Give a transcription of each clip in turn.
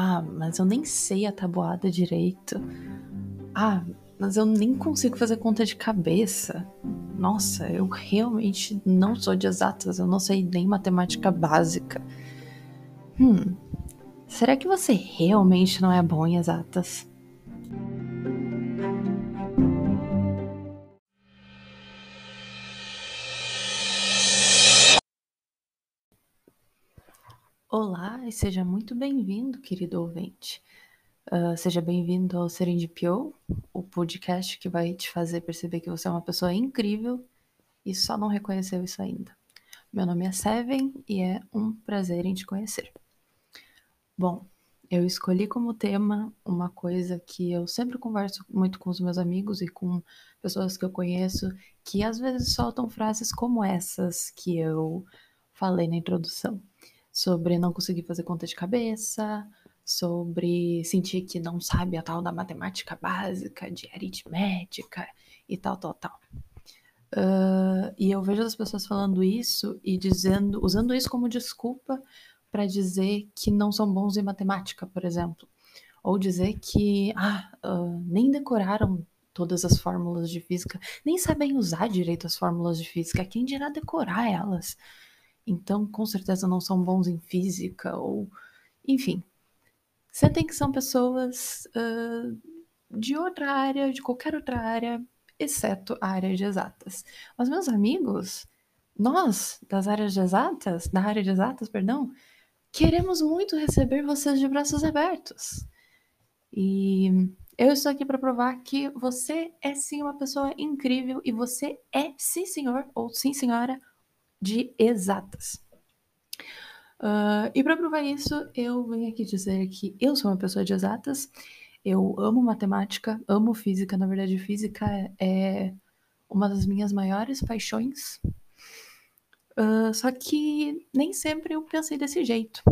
Ah, mas eu nem sei a tabuada direito. Ah, mas eu nem consigo fazer conta de cabeça. Nossa, eu realmente não sou de exatas, eu não sei nem matemática básica. Hum, será que você realmente não é bom em exatas? E seja muito bem-vindo, querido ouvinte. Uh, seja bem-vindo ao Serendipio, o podcast que vai te fazer perceber que você é uma pessoa incrível e só não reconheceu isso ainda. Meu nome é Seven e é um prazer em te conhecer. Bom, eu escolhi como tema uma coisa que eu sempre converso muito com os meus amigos e com pessoas que eu conheço que às vezes soltam frases como essas que eu falei na introdução sobre não conseguir fazer conta de cabeça, sobre sentir que não sabe a tal da matemática básica, de aritmética e tal, tal, tal. Uh, e eu vejo as pessoas falando isso e dizendo, usando isso como desculpa para dizer que não são bons em matemática, por exemplo, ou dizer que ah, uh, nem decoraram todas as fórmulas de física, nem sabem usar direito as fórmulas de física, quem dirá decorar elas? Então com certeza não são bons em física ou. Enfim. Sentem que são pessoas uh, de outra área, de qualquer outra área, exceto a área de exatas. Mas, meus amigos, nós, das áreas de exatas, da área de exatas, perdão, queremos muito receber vocês de braços abertos. E eu estou aqui para provar que você é sim uma pessoa incrível e você é sim senhor ou sim senhora de exatas. Uh, e para provar isso, eu venho aqui dizer que eu sou uma pessoa de exatas. Eu amo matemática, amo física. Na verdade, física é uma das minhas maiores paixões. Uh, só que nem sempre eu pensei desse jeito.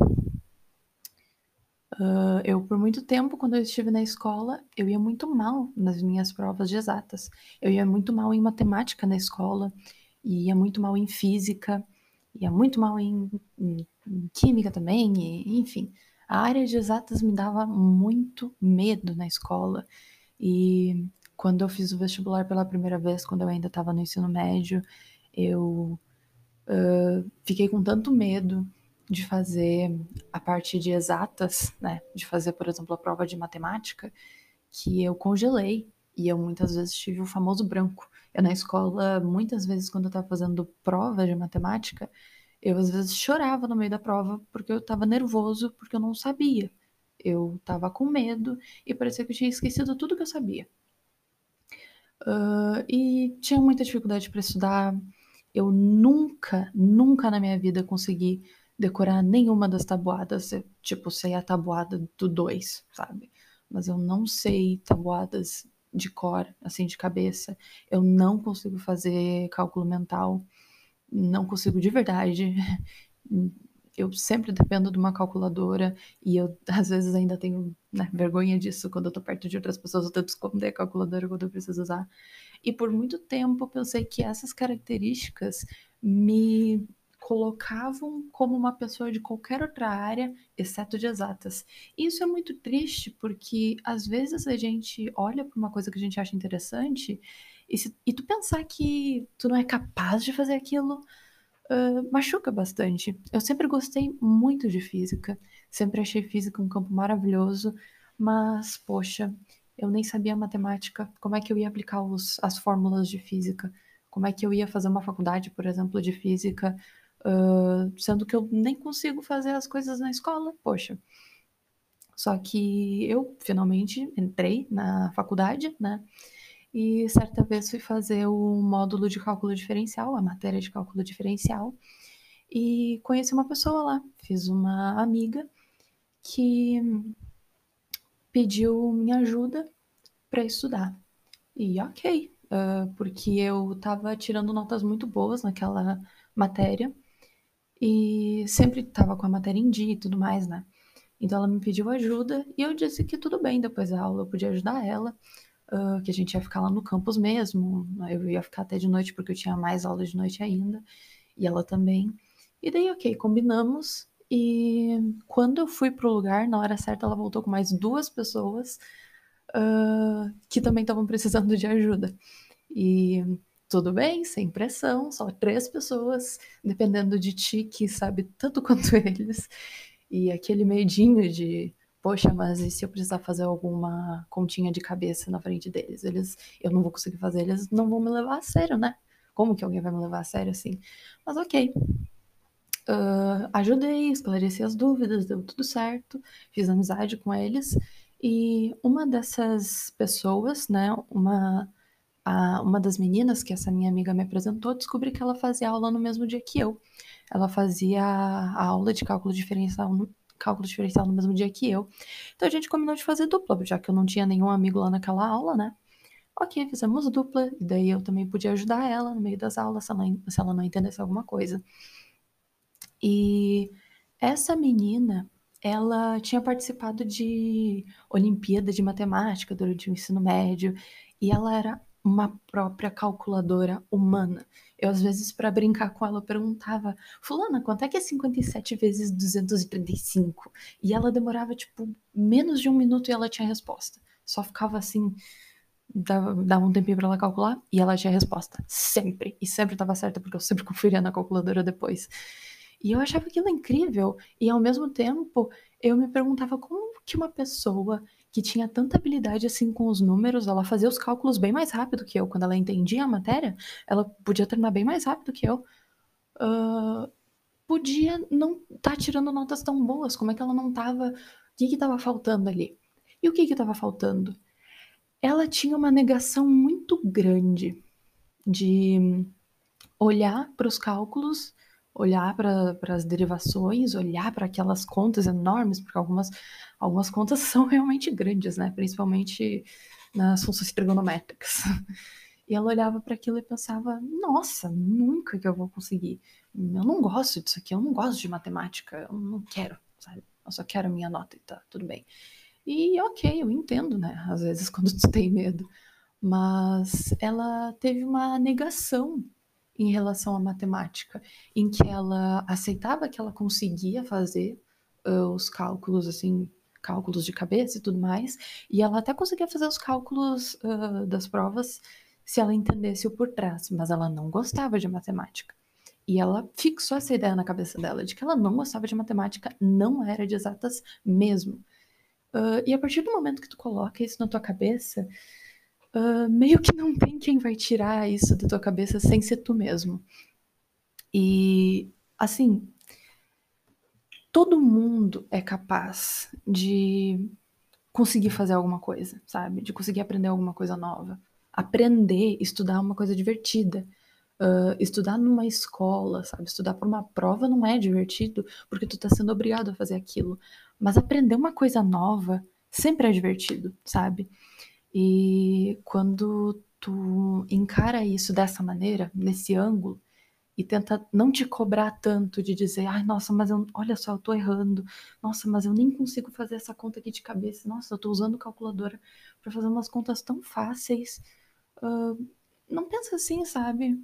Uh, eu, por muito tempo, quando eu estive na escola, eu ia muito mal nas minhas provas de exatas. Eu ia muito mal em matemática na escola ia muito mal em física, ia muito mal em, em, em química também, e, enfim. A área de exatas me dava muito medo na escola. E quando eu fiz o vestibular pela primeira vez, quando eu ainda estava no ensino médio, eu uh, fiquei com tanto medo de fazer a parte de exatas, né, de fazer, por exemplo, a prova de matemática, que eu congelei e eu muitas vezes tive o famoso branco. Eu na escola, muitas vezes, quando eu estava fazendo prova de matemática, eu às vezes chorava no meio da prova porque eu estava nervoso, porque eu não sabia. Eu estava com medo e parecia que eu tinha esquecido tudo que eu sabia. Uh, e tinha muita dificuldade para estudar. Eu nunca, nunca na minha vida consegui decorar nenhuma das tabuadas. Eu, tipo, sei a tabuada do 2, sabe? Mas eu não sei tabuadas de cor, assim, de cabeça. Eu não consigo fazer cálculo mental, não consigo de verdade. Eu sempre dependo de uma calculadora e eu, às vezes, ainda tenho né, vergonha disso quando eu tô perto de outras pessoas, eu tento esconder a calculadora quando eu preciso usar. E por muito tempo eu pensei que essas características me colocavam como uma pessoa de qualquer outra área, exceto de exatas. Isso é muito triste porque às vezes a gente olha para uma coisa que a gente acha interessante e, se, e tu pensar que tu não é capaz de fazer aquilo uh, machuca bastante. Eu sempre gostei muito de física, sempre achei física um campo maravilhoso, mas poxa, eu nem sabia matemática, como é que eu ia aplicar os, as fórmulas de física? Como é que eu ia fazer uma faculdade, por exemplo, de física Sendo que eu nem consigo fazer as coisas na escola, poxa. Só que eu finalmente entrei na faculdade, né? E certa vez fui fazer o módulo de cálculo diferencial, a matéria de cálculo diferencial, e conheci uma pessoa lá. Fiz uma amiga que pediu minha ajuda para estudar. E ok, uh, porque eu estava tirando notas muito boas naquela matéria e sempre estava com a matéria em dia e tudo mais, né? Então ela me pediu ajuda e eu disse que tudo bem, depois da aula eu podia ajudar ela, uh, que a gente ia ficar lá no campus mesmo, eu ia ficar até de noite porque eu tinha mais aulas de noite ainda, e ela também. E daí, ok, combinamos E quando eu fui pro lugar, na hora certa, ela voltou com mais duas pessoas uh, que também estavam precisando de ajuda. E tudo bem, sem pressão, só três pessoas, dependendo de ti, que sabe tanto quanto eles. E aquele medinho de, poxa, mas e se eu precisar fazer alguma continha de cabeça na frente deles? Eles, eu não vou conseguir fazer, eles não vão me levar a sério, né? Como que alguém vai me levar a sério assim? Mas ok. Uh, ajudei, esclareci as dúvidas, deu tudo certo, fiz amizade com eles. E uma dessas pessoas, né, uma, a, uma das meninas que essa minha amiga me apresentou, descobri que ela fazia aula no mesmo dia que eu. Ela fazia a aula de cálculo diferencial no, cálculo diferencial no mesmo dia que eu. Então a gente combinou de fazer dupla, já que eu não tinha nenhum amigo lá naquela aula, né? Ok, fizemos dupla, e daí eu também podia ajudar ela no meio das aulas, se ela, se ela não entendesse alguma coisa. E essa menina, ela tinha participado de Olimpíada de Matemática durante o ensino médio, e ela era uma própria calculadora humana. Eu, às vezes, para brincar com ela, perguntava: Fulana, quanto é que é 57 vezes 235? E ela demorava, tipo, menos de um minuto e ela tinha resposta. Só ficava assim, dava, um tempinho para ela calcular e ela tinha resposta. Sempre. E sempre estava certa, porque eu sempre conferia na calculadora depois. E eu achava aquilo incrível. E ao mesmo tempo, eu me perguntava como que uma pessoa que tinha tanta habilidade assim com os números, ela fazia os cálculos bem mais rápido que eu. Quando ela entendia a matéria, ela podia terminar bem mais rápido que eu. Uh, podia não estar tá tirando notas tão boas. Como é que ela não estava? O que estava faltando ali? E o que estava faltando? ela tinha uma negação muito grande de olhar para os cálculos, olhar para as derivações, olhar para aquelas contas enormes, porque algumas, algumas contas são realmente grandes, né? Principalmente nas funções trigonométricas. E ela olhava para aquilo e pensava: nossa, nunca que eu vou conseguir. Eu não gosto disso aqui, eu não gosto de matemática, eu não quero, sabe? Eu só quero a minha nota e tá tudo bem. E ok, eu entendo, né? Às vezes quando tu tem medo. Mas ela teve uma negação em relação à matemática, em que ela aceitava que ela conseguia fazer uh, os cálculos, assim, cálculos de cabeça e tudo mais, e ela até conseguia fazer os cálculos uh, das provas se ela entendesse o por trás, mas ela não gostava de matemática. E ela fixou essa ideia na cabeça dela de que ela não gostava de matemática, não era de exatas mesmo. Uh, e a partir do momento que tu coloca isso na tua cabeça, uh, meio que não tem quem vai tirar isso da tua cabeça sem ser tu mesmo. E, assim, todo mundo é capaz de conseguir fazer alguma coisa, sabe? De conseguir aprender alguma coisa nova. Aprender, estudar é uma coisa divertida. Uh, estudar numa escola, sabe? Estudar para uma prova não é divertido porque tu tá sendo obrigado a fazer aquilo. Mas aprender uma coisa nova sempre é divertido, sabe? E quando tu encara isso dessa maneira, nesse ângulo, e tenta não te cobrar tanto de dizer, ai, nossa, mas eu, olha só, eu tô errando, nossa, mas eu nem consigo fazer essa conta aqui de cabeça, nossa, eu tô usando calculadora para fazer umas contas tão fáceis. Uh, não pensa assim, sabe?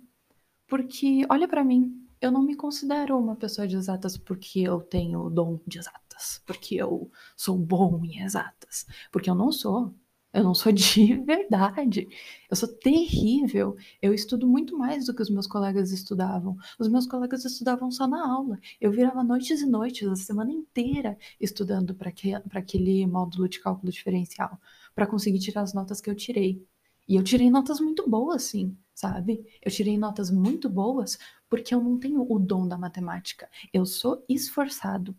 Porque, olha para mim, eu não me considero uma pessoa de exatas porque eu tenho o dom de exatas, porque eu sou bom em exatas, porque eu não sou. Eu não sou de verdade. Eu sou terrível. Eu estudo muito mais do que os meus colegas estudavam. Os meus colegas estudavam só na aula. Eu virava noites e noites, a semana inteira, estudando para aquele módulo de cálculo diferencial, para conseguir tirar as notas que eu tirei. E eu tirei notas muito boas, sim, sabe? Eu tirei notas muito boas porque eu não tenho o dom da matemática. Eu sou esforçado.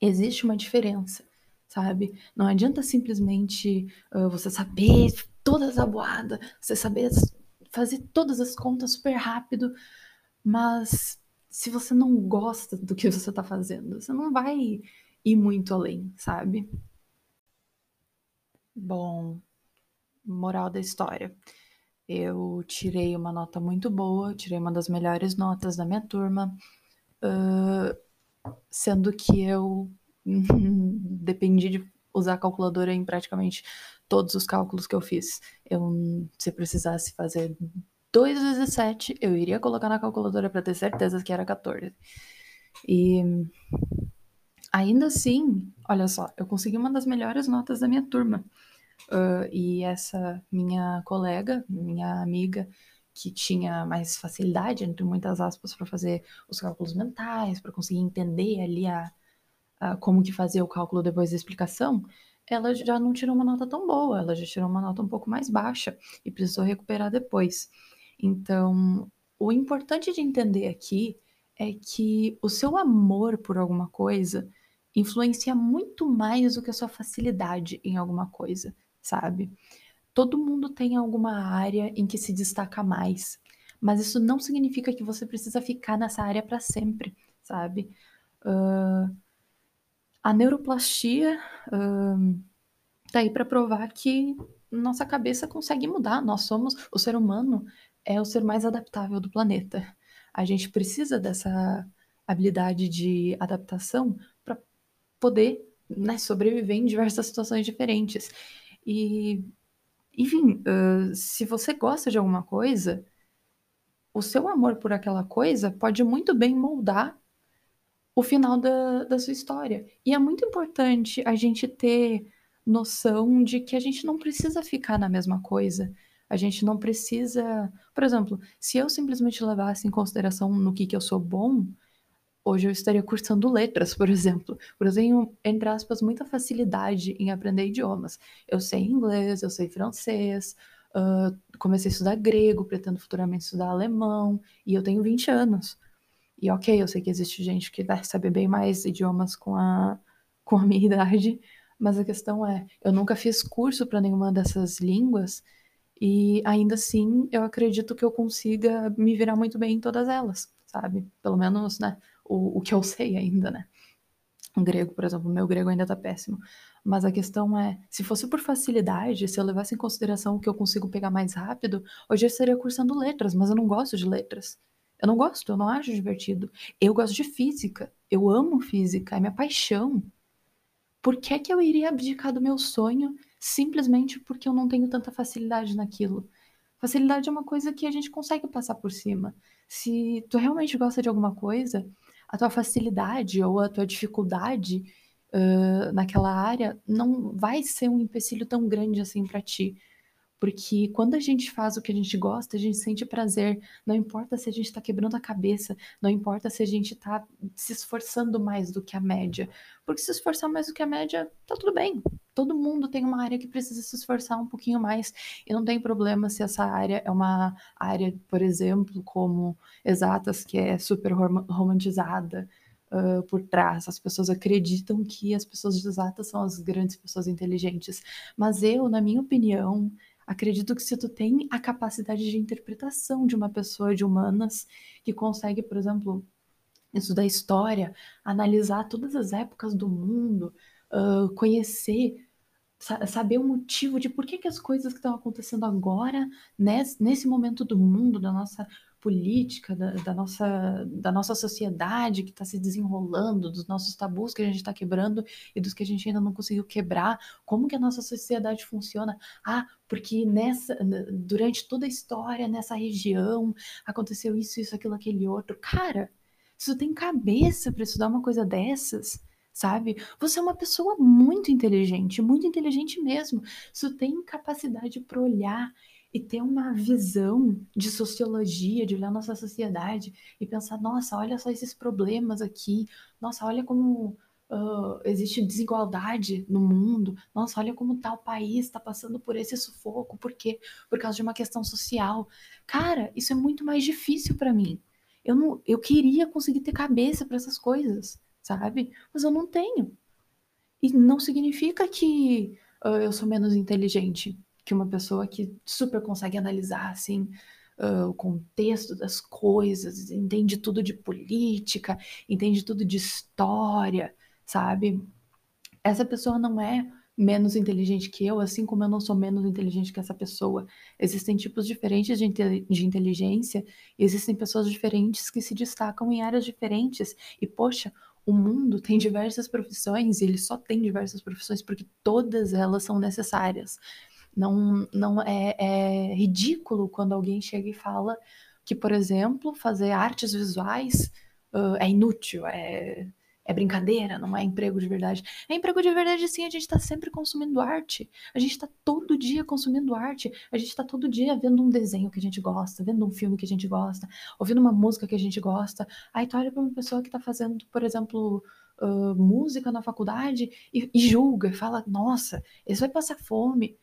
Existe uma diferença, sabe? Não adianta simplesmente uh, você saber todas as boadas, você saber fazer todas as contas super rápido, mas se você não gosta do que você está fazendo, você não vai ir muito além, sabe? Bom, moral da história. Eu tirei uma nota muito boa, tirei uma das melhores notas da minha turma, uh, sendo que eu dependi de usar a calculadora em praticamente todos os cálculos que eu fiz. Eu, se precisasse fazer 2 vezes 7, eu iria colocar na calculadora para ter certeza que era 14. E ainda assim, olha só, eu consegui uma das melhores notas da minha turma. Uh, e essa minha colega, minha amiga, que tinha mais facilidade, entre muitas aspas, para fazer os cálculos mentais, para conseguir entender ali a, como que fazer o cálculo depois da explicação, ela já não tirou uma nota tão boa, ela já tirou uma nota um pouco mais baixa e precisou recuperar depois. Então, o importante de entender aqui é que o seu amor por alguma coisa influencia muito mais do que a sua facilidade em alguma coisa, sabe? Todo mundo tem alguma área em que se destaca mais, mas isso não significa que você precisa ficar nessa área para sempre, sabe? Uh, a neuroplastia uh, tá aí para provar que nossa cabeça consegue mudar. Nós somos, o ser humano é o ser mais adaptável do planeta. A gente precisa dessa habilidade de adaptação para poder né, sobreviver em diversas situações diferentes. E enfim, uh, se você gosta de alguma coisa, o seu amor por aquela coisa pode muito bem moldar o final da, da sua história. E é muito importante a gente ter noção de que a gente não precisa ficar na mesma coisa. A gente não precisa. Por exemplo, se eu simplesmente levasse em consideração no que, que eu sou bom, hoje eu estaria cursando letras, por exemplo. Porque eu tenho, entre aspas, muita facilidade em aprender idiomas. Eu sei inglês, eu sei francês, uh, comecei a estudar grego, pretendo futuramente estudar alemão, e eu tenho 20 anos. E ok, eu sei que existe gente que vai saber bem mais idiomas com a, com a minha idade, mas a questão é, eu nunca fiz curso para nenhuma dessas línguas, e ainda assim eu acredito que eu consiga me virar muito bem em todas elas, sabe? Pelo menos, né? o, o que eu sei ainda, né? O grego, por exemplo, meu grego ainda tá péssimo. Mas a questão é, se fosse por facilidade, se eu levasse em consideração o que eu consigo pegar mais rápido, hoje eu estaria cursando letras, mas eu não gosto de letras. Eu não gosto, eu não acho divertido. Eu gosto de física. Eu amo física, é minha paixão. Por que, que eu iria abdicar do meu sonho simplesmente porque eu não tenho tanta facilidade naquilo? Facilidade é uma coisa que a gente consegue passar por cima. Se tu realmente gosta de alguma coisa, a tua facilidade ou a tua dificuldade uh, naquela área não vai ser um empecilho tão grande assim para ti. Porque quando a gente faz o que a gente gosta, a gente sente prazer. Não importa se a gente está quebrando a cabeça, não importa se a gente está se esforçando mais do que a média. Porque se esforçar mais do que a média, tá tudo bem. Todo mundo tem uma área que precisa se esforçar um pouquinho mais. E não tem problema se essa área é uma área, por exemplo, como exatas, que é super romantizada. Uh, por trás. As pessoas acreditam que as pessoas exatas são as grandes pessoas inteligentes. Mas eu, na minha opinião, Acredito que se tu tem a capacidade de interpretação de uma pessoa de humanas que consegue, por exemplo, estudar história, analisar todas as épocas do mundo, uh, conhecer, sa saber o motivo de por que, que as coisas que estão acontecendo agora, nesse, nesse momento do mundo, da nossa política, da, da, nossa, da nossa sociedade que está se desenrolando, dos nossos tabus que a gente está quebrando e dos que a gente ainda não conseguiu quebrar, como que a nossa sociedade funciona. Ah, porque nessa, durante toda a história, nessa região, aconteceu isso, isso, aquilo, aquele outro. Cara, se tem cabeça para estudar uma coisa dessas, sabe? Você é uma pessoa muito inteligente, muito inteligente mesmo. Tu tem capacidade para olhar e ter uma visão de sociologia, de olhar nossa sociedade e pensar, nossa, olha só esses problemas aqui, nossa, olha como uh, existe desigualdade no mundo, nossa, olha como tal país está passando por esse sufoco, por quê? Por causa de uma questão social. Cara, isso é muito mais difícil para mim. Eu, não, eu queria conseguir ter cabeça para essas coisas, sabe? Mas eu não tenho. E não significa que uh, eu sou menos inteligente que uma pessoa que super consegue analisar assim uh, o contexto das coisas, entende tudo de política, entende tudo de história, sabe? Essa pessoa não é menos inteligente que eu, assim como eu não sou menos inteligente que essa pessoa. Existem tipos diferentes de, de inteligência, existem pessoas diferentes que se destacam em áreas diferentes. E, poxa, o mundo tem diversas profissões e ele só tem diversas profissões porque todas elas são necessárias. Não, não é, é ridículo quando alguém chega e fala que, por exemplo, fazer artes visuais uh, é inútil, é, é brincadeira, não é emprego de verdade. É emprego de verdade sim, a gente está sempre consumindo arte. A gente está todo dia consumindo arte. A gente está todo dia vendo um desenho que a gente gosta, vendo um filme que a gente gosta, ouvindo uma música que a gente gosta. Aí tu olha para uma pessoa que está fazendo, por exemplo, uh, música na faculdade e, e julga, fala, nossa, esse vai passar fome.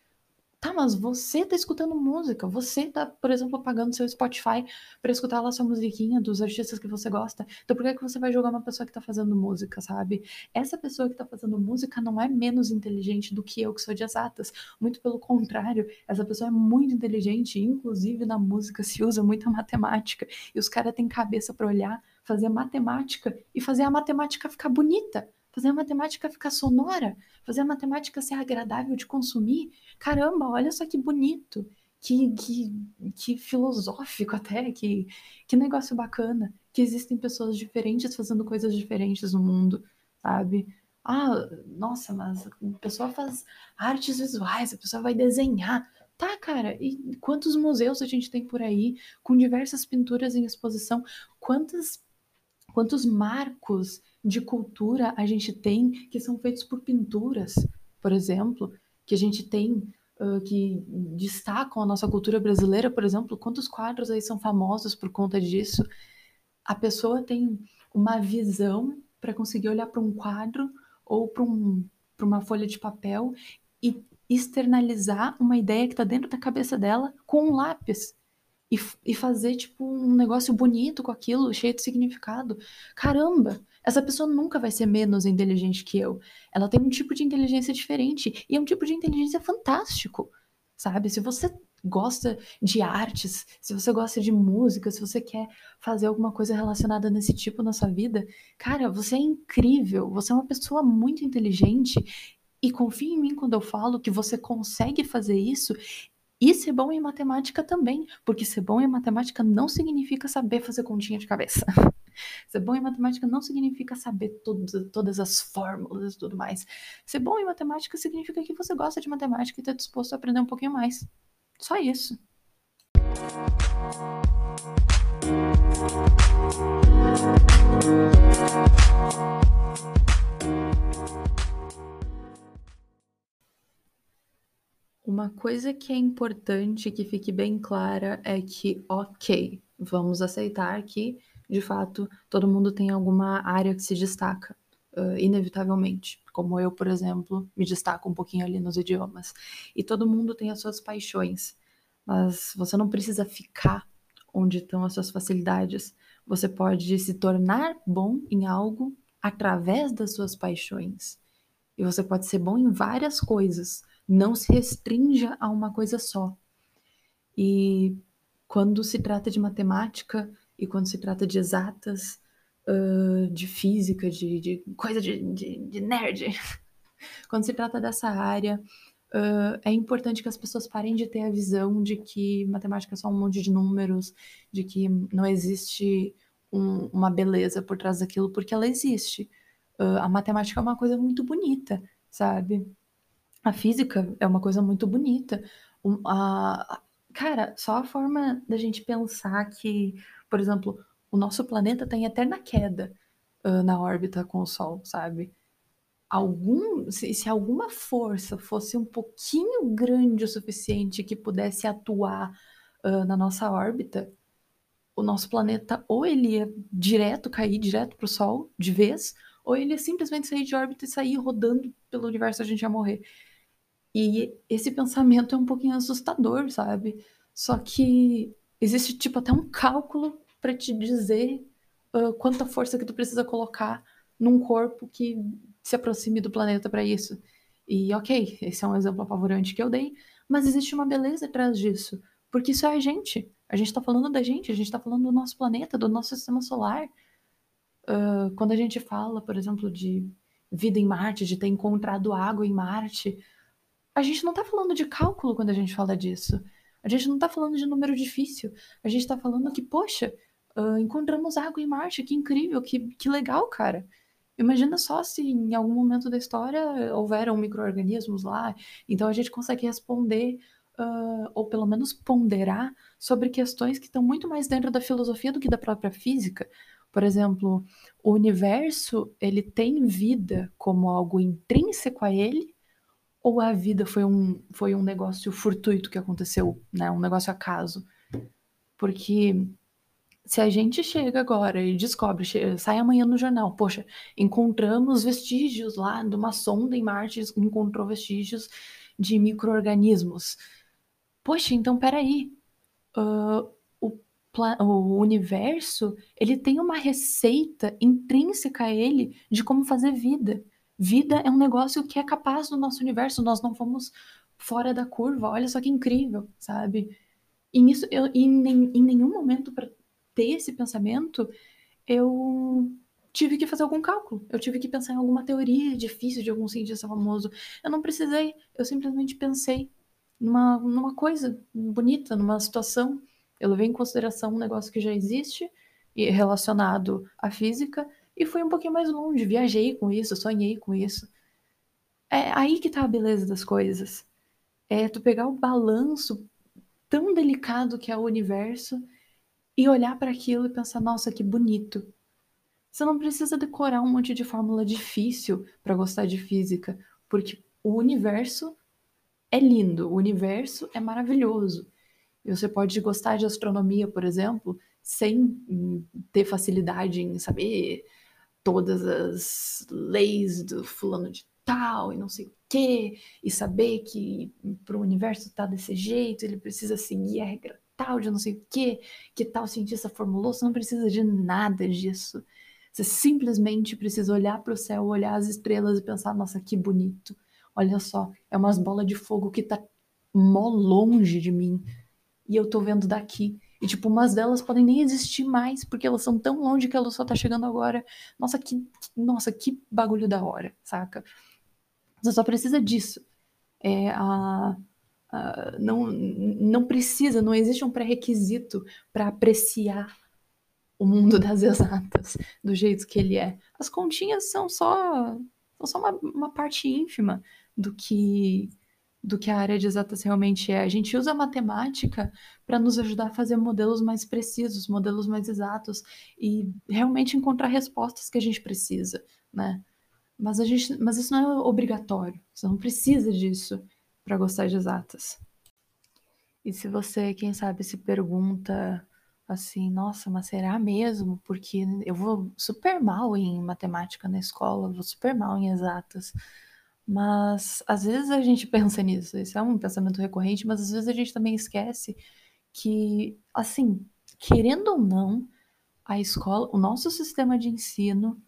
Tá, mas você tá escutando música, você tá, por exemplo, pagando seu Spotify para escutar lá sua musiquinha dos artistas que você gosta. Então por que, que você vai jogar uma pessoa que tá fazendo música, sabe? Essa pessoa que tá fazendo música não é menos inteligente do que eu que sou de exatas. Muito pelo contrário, essa pessoa é muito inteligente, inclusive na música se usa muita matemática. E os caras têm cabeça para olhar, fazer matemática e fazer a matemática ficar bonita fazer a matemática ficar sonora, fazer a matemática ser agradável de consumir. Caramba, olha só que bonito, que, que, que filosófico até, que, que negócio bacana, que existem pessoas diferentes fazendo coisas diferentes no mundo, sabe? Ah, nossa, mas a pessoa faz artes visuais, a pessoa vai desenhar. Tá, cara, e quantos museus a gente tem por aí com diversas pinturas em exposição? Quantas, quantos marcos de cultura a gente tem que são feitos por pinturas, por exemplo, que a gente tem uh, que destacam a nossa cultura brasileira, por exemplo, quantos quadros aí são famosos por conta disso? A pessoa tem uma visão para conseguir olhar para um quadro ou para um, uma folha de papel e externalizar uma ideia que está dentro da cabeça dela com um lápis e, e fazer tipo um negócio bonito com aquilo, cheio de significado. Caramba, essa pessoa nunca vai ser menos inteligente que eu. Ela tem um tipo de inteligência diferente e é um tipo de inteligência fantástico, sabe? Se você gosta de artes, se você gosta de música, se você quer fazer alguma coisa relacionada nesse tipo na sua vida, cara, você é incrível, você é uma pessoa muito inteligente e confie em mim quando eu falo que você consegue fazer isso e ser bom em matemática também, porque ser bom em matemática não significa saber fazer continha de cabeça. Ser bom em matemática não significa saber todas, todas as fórmulas e tudo mais. Ser bom em matemática significa que você gosta de matemática e está disposto a aprender um pouquinho mais. Só isso. Uma coisa que é importante que fique bem clara é que, ok, vamos aceitar que, de fato, todo mundo tem alguma área que se destaca, uh, inevitavelmente. Como eu, por exemplo, me destaco um pouquinho ali nos idiomas. E todo mundo tem as suas paixões, mas você não precisa ficar onde estão as suas facilidades. Você pode se tornar bom em algo através das suas paixões. E você pode ser bom em várias coisas não se restrinja a uma coisa só. E quando se trata de matemática e quando se trata de exatas, uh, de física, de, de coisa de, de, de, nerd, quando se trata dessa área, uh, é importante que as pessoas parem de ter a visão de que matemática é só um monte de números, de que não existe um, uma beleza por trás daquilo, porque ela existe. Uh, a matemática é uma coisa muito bonita, sabe? A física é uma coisa muito bonita. Um, a, cara, só a forma da gente pensar que, por exemplo, o nosso planeta está em eterna queda uh, na órbita com o Sol, sabe? Algum, se, se, alguma força fosse um pouquinho grande o suficiente que pudesse atuar uh, na nossa órbita, o nosso planeta ou ele ia direto cair direto para o Sol de vez, ou ele ia simplesmente sair de órbita e sair rodando pelo universo, a gente ia morrer. E esse pensamento é um pouquinho assustador, sabe? Só que existe tipo até um cálculo para te dizer uh, quanta força que tu precisa colocar num corpo que se aproxime do planeta para isso. E ok, esse é um exemplo apavorante que eu dei, mas existe uma beleza atrás disso, porque isso é a gente. A gente está falando da gente, a gente está falando do nosso planeta, do nosso sistema solar. Uh, quando a gente fala, por exemplo, de vida em Marte, de ter encontrado água em Marte, a gente não está falando de cálculo quando a gente fala disso. A gente não está falando de número difícil. A gente está falando que, poxa, uh, encontramos água em Marte, que incrível, que, que legal, cara. Imagina só se em algum momento da história houveram micro-organismos lá, então a gente consegue responder, uh, ou pelo menos ponderar, sobre questões que estão muito mais dentro da filosofia do que da própria física. Por exemplo, o universo, ele tem vida como algo intrínseco a ele, ou a vida foi um, foi um negócio fortuito que aconteceu, né? Um negócio acaso. Porque se a gente chega agora e descobre, sai amanhã no jornal, poxa, encontramos vestígios lá de uma sonda em Marte, encontrou vestígios de micro-organismos. Poxa, então peraí. Uh, o universo, ele tem uma receita intrínseca a ele de como fazer vida. Vida é um negócio que é capaz do nosso universo, nós não fomos fora da curva, olha só que incrível, sabe? E nisso, eu, em, em nenhum momento para ter esse pensamento, eu tive que fazer algum cálculo, eu tive que pensar em alguma teoria difícil de algum cientista famoso. Eu não precisei, eu simplesmente pensei numa, numa coisa bonita, numa situação eu levei em consideração um negócio que já existe e relacionado à física e fui um pouquinho mais longe, viajei com isso, sonhei com isso. É aí que tá a beleza das coisas. É tu pegar o balanço tão delicado que é o universo e olhar para aquilo e pensar, nossa, que bonito. Você não precisa decorar um monte de fórmula difícil para gostar de física, porque o universo é lindo, o universo é maravilhoso. E você pode gostar de astronomia, por exemplo, sem ter facilidade em saber todas as leis do fulano de tal e não sei o quê, e saber que para o universo tá desse jeito, ele precisa seguir a regra tal de não sei o quê, que tal cientista formulou, você não precisa de nada disso. Você simplesmente precisa olhar para o céu, olhar as estrelas e pensar, nossa, que bonito. Olha só, é umas bolas de fogo que tá mó longe de mim e eu tô vendo daqui. E, tipo, umas delas podem nem existir mais, porque elas são tão longe que a luz só tá chegando agora. Nossa, que, nossa, que bagulho da hora, saca? Você só precisa disso. É, a, a, não, não precisa, não existe um pré-requisito para apreciar o mundo das exatas do jeito que ele é. As continhas são só, são só uma, uma parte ínfima do que do que a área de exatas realmente é. A gente usa a matemática para nos ajudar a fazer modelos mais precisos, modelos mais exatos e realmente encontrar respostas que a gente precisa, né? Mas a gente, mas isso não é obrigatório. Você não precisa disso para gostar de exatas. E se você, quem sabe, se pergunta assim, nossa, mas será mesmo? Porque eu vou super mal em matemática na escola, vou super mal em exatas. Mas às vezes a gente pensa nisso, isso é um pensamento recorrente, mas às vezes a gente também esquece que, assim, querendo ou não, a escola, o nosso sistema de ensino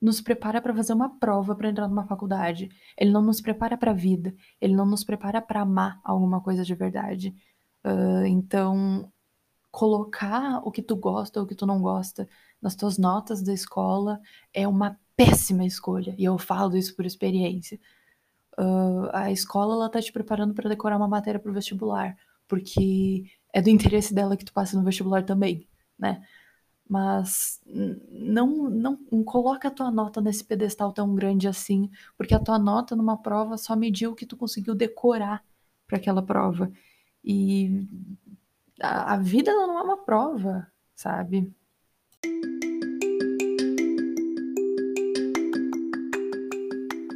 nos prepara para fazer uma prova para entrar numa faculdade. Ele não nos prepara para a vida, ele não nos prepara para amar alguma coisa de verdade. Uh, então, colocar o que tu gosta ou o que tu não gosta nas tuas notas da escola é uma péssima escolha. E eu falo isso por experiência uh, a escola ela tá te preparando para decorar uma matéria para o vestibular, porque é do interesse dela que tu passe no vestibular também, né? Mas não, não, não coloca a tua nota nesse pedestal tão grande assim, porque a tua nota numa prova só mediu o que tu conseguiu decorar para aquela prova. E a, a vida não é uma prova, sabe?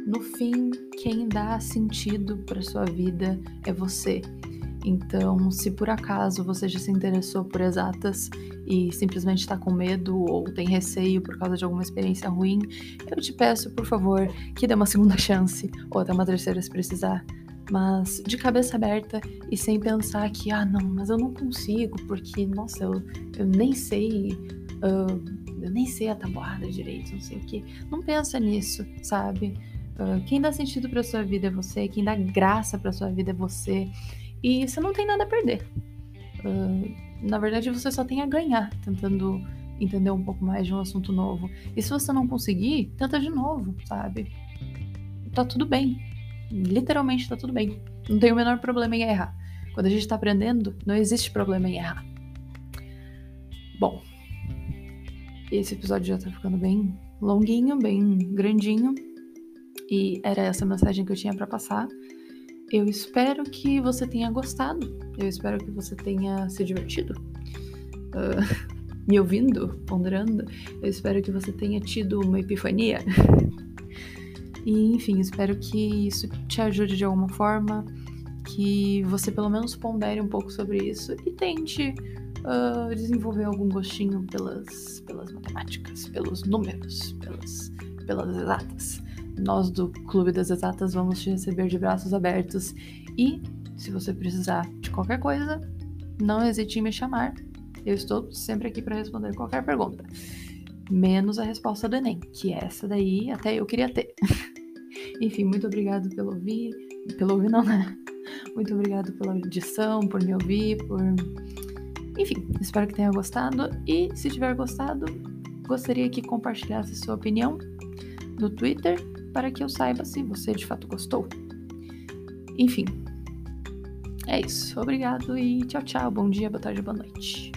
No fim, quem dá sentido para sua vida é você. Então, se por acaso você já se interessou por exatas e simplesmente está com medo ou tem receio por causa de alguma experiência ruim, eu te peço, por favor, que dê uma segunda chance ou até uma terceira se precisar. Mas de cabeça aberta e sem pensar que, ah, não, mas eu não consigo, porque, nossa, eu, eu nem sei. Uh, eu nem sei a tabuada direito, não sei o que. Não pensa nisso, sabe? Uh, quem dá sentido para sua vida é você, quem dá graça para sua vida é você. E você não tem nada a perder. Na verdade, você só tem a ganhar tentando entender um pouco mais de um assunto novo. E se você não conseguir, tenta de novo, sabe? Tá tudo bem. Literalmente tá tudo bem. Não tem o menor problema em errar. Quando a gente tá aprendendo, não existe problema em errar. Bom, esse episódio já tá ficando bem longuinho, bem grandinho. E era essa mensagem que eu tinha para passar. Eu espero que você tenha gostado. Eu espero que você tenha se divertido. Uh, me ouvindo, ponderando, eu espero que você tenha tido uma epifania. e, enfim, espero que isso te ajude de alguma forma, que você pelo menos pondere um pouco sobre isso e tente uh, desenvolver algum gostinho pelas, pelas matemáticas, pelos números, pelas, pelas exatas. Nós do Clube das Exatas vamos te receber de braços abertos e, se você precisar de qualquer coisa, não hesite em me chamar. Eu estou sempre aqui para responder qualquer pergunta. Menos a resposta do Enem, que essa daí até eu queria ter. Enfim, muito obrigado pelo ouvir. Pelo ouvir, não, né? Muito obrigado pela edição, por me ouvir, por. Enfim, espero que tenha gostado. E se tiver gostado, gostaria que compartilhasse sua opinião no Twitter para que eu saiba se você de fato gostou. Enfim, é isso. Obrigado e tchau, tchau. Bom dia, boa tarde, boa noite.